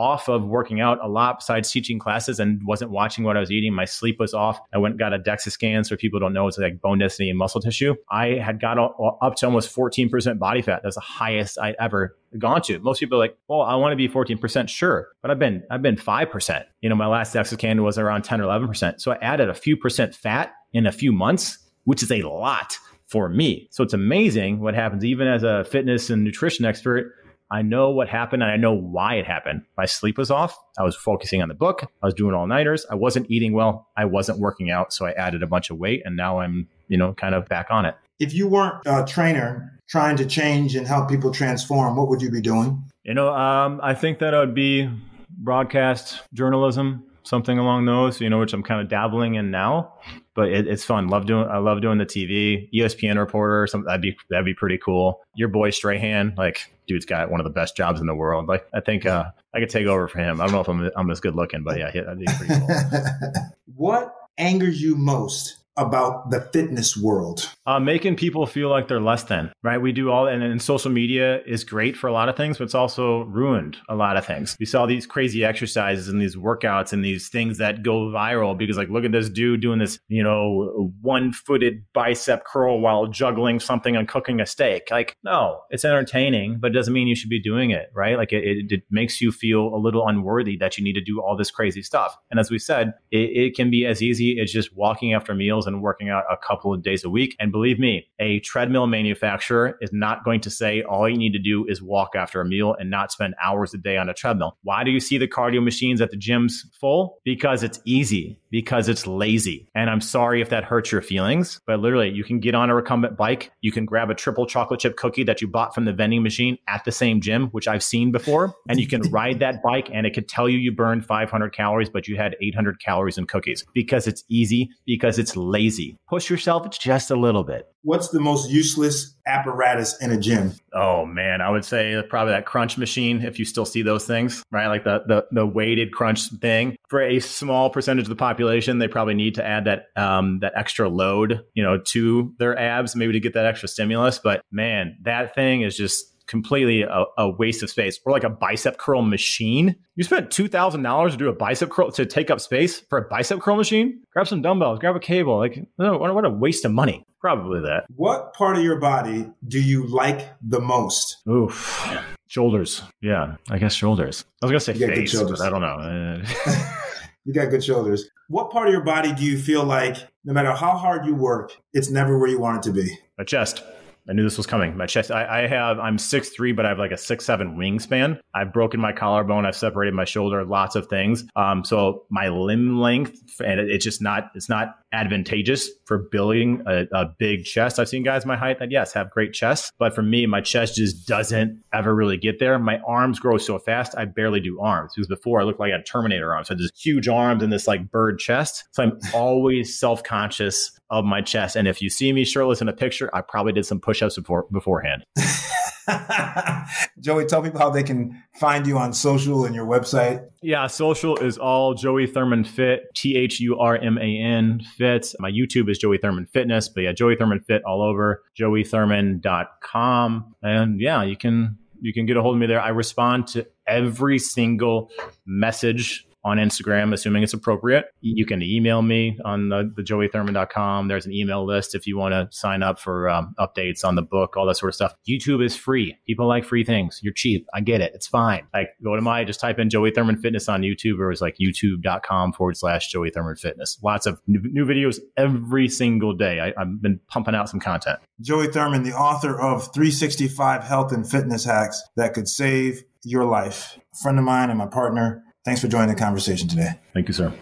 off of working out a lot besides teaching classes and wasn't watching what I was eating. My sleep was off. I went and got a DEXA scan. So people don't know it's like bone density and muscle tissue. I had got up to almost 14% body fat. That's the highest I'd ever gone to. Most people are like, well, I want to be 14%. Sure. But I've been, I've been 5%. You know, my last DEXA scan was around 10 or 11%. So I added a few percent fat in a few months, which is a lot for me. So it's amazing what happens even as a fitness and nutrition expert I know what happened and I know why it happened. My sleep was off. I was focusing on the book. I was doing all nighters. I wasn't eating well. I wasn't working out. So I added a bunch of weight and now I'm, you know, kind of back on it. If you weren't a trainer trying to change and help people transform, what would you be doing? You know, um, I think that I would be broadcast journalism, something along those, you know, which I'm kind of dabbling in now but it, it's fun. Love doing. I love doing the TV. ESPN reporter. Something that'd be that'd be pretty cool. Your boy Strahan, like dude's got one of the best jobs in the world. Like I think uh, I could take over for him. I don't know if I'm I'm as good looking, but yeah, that'd be pretty cool. (laughs) what angers you most about the fitness world? Uh, making people feel like they're less than, right? We do all, and, and, social media is great for a lot of things, but it's also ruined a lot of things. We saw these crazy exercises and these workouts and these things that go viral because, like, look at this dude doing this, you know, one footed bicep curl while juggling something and cooking a steak. Like, no, it's entertaining, but it doesn't mean you should be doing it, right? Like, it, it, it makes you feel a little unworthy that you need to do all this crazy stuff. And as we said, it, it can be as easy as just walking after meals and working out a couple of days a week. And believe me, a treadmill manufacturer is not going to say all you need to do is walk after a meal and not spend hours a day on a treadmill. Why do you see the cardio machines at the gyms full? Because it's easy. Because it's lazy. And I'm sorry if that hurts your feelings, but literally you can get on a recumbent bike, you can grab a triple chocolate chip cookie that you bought from the vending machine at the same gym, which I've seen before, and you can (laughs) ride that bike and it could tell you you burned 500 calories, but you had 800 calories in cookies because it's easy, because it's lazy. Push yourself just a little bit. What's the most useless apparatus in a gym? Oh man, I would say probably that crunch machine if you still see those things, right? Like the the the weighted crunch thing. For a small percentage of the population, they probably need to add that um that extra load, you know, to their abs maybe to get that extra stimulus, but man, that thing is just completely a, a, waste of space or like a bicep curl machine. You spent $2,000 to do a bicep curl to take up space for a bicep curl machine? Grab some dumbbells, grab a cable. Like, what a waste of money. Probably that. What part of your body do you like the most? Oof. Shoulders. Yeah, I guess shoulders. I was going to say face, but I don't know. (laughs) you got good shoulders. What part of your body do you feel like, no matter how hard you work, it's never where you want it to be? My chest. I knew this was coming. My chest, I, I have, I'm six three, but I have like a six seven wingspan. I've broken my collarbone. I've separated my shoulder. Lots of things. Um, so my limb length, and it, it's just not, it's not advantageous for building a, a, big chest. I've seen guys my height that yes have great chests, but for me, my chest just doesn't ever really get there. My arms grow so fast, I barely do arms because before I looked like I had Terminator arms. So I had this huge arms and this like bird chest. So I'm always self conscious of my chest. And if you see me shirtless in a picture, I probably did some push ups before, beforehand. (laughs) (laughs) Joey, tell people how they can find you on social and your website. Yeah, social is all Joey Thurman Fit, T H U R M A N Fit. My YouTube is Joey Thurman Fitness, but yeah, Joey Thurman Fit all over, joeythurman.com. And yeah, you can you can get a hold of me there. I respond to every single message on Instagram, assuming it's appropriate. You can email me on the, the joeythurman.com. There's an email list if you want to sign up for um, updates on the book, all that sort of stuff. YouTube is free. People like free things. You're cheap. I get it. It's fine. Like go to my, just type in Joey Thurman Fitness on YouTube or it's like youtube.com forward slash Joey Thurman Fitness. Lots of new, new videos every single day. I, I've been pumping out some content. Joey Thurman, the author of 365 Health and Fitness Hacks that could save your life. A friend of mine and my partner Thanks for joining the conversation today. Thank you, sir.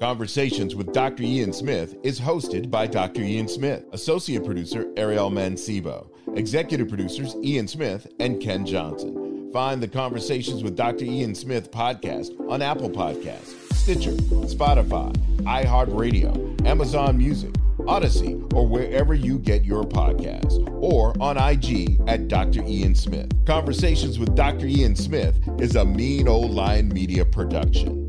Conversations with Dr. Ian Smith is hosted by Dr. Ian Smith, associate producer Ariel Mancibo, executive producers Ian Smith and Ken Johnson. Find the Conversations with Dr. Ian Smith podcast on Apple Podcasts, Stitcher, Spotify, iHeartRadio, Amazon Music, Odyssey, or wherever you get your podcasts, or on IG at Dr. Ian Smith. Conversations with Dr. Ian Smith is a mean old lion media production.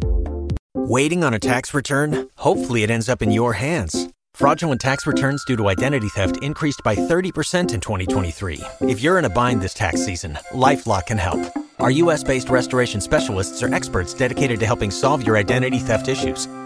Waiting on a tax return? Hopefully, it ends up in your hands. Fraudulent tax returns due to identity theft increased by 30% in 2023. If you're in a bind this tax season, LifeLock can help. Our U.S. based restoration specialists are experts dedicated to helping solve your identity theft issues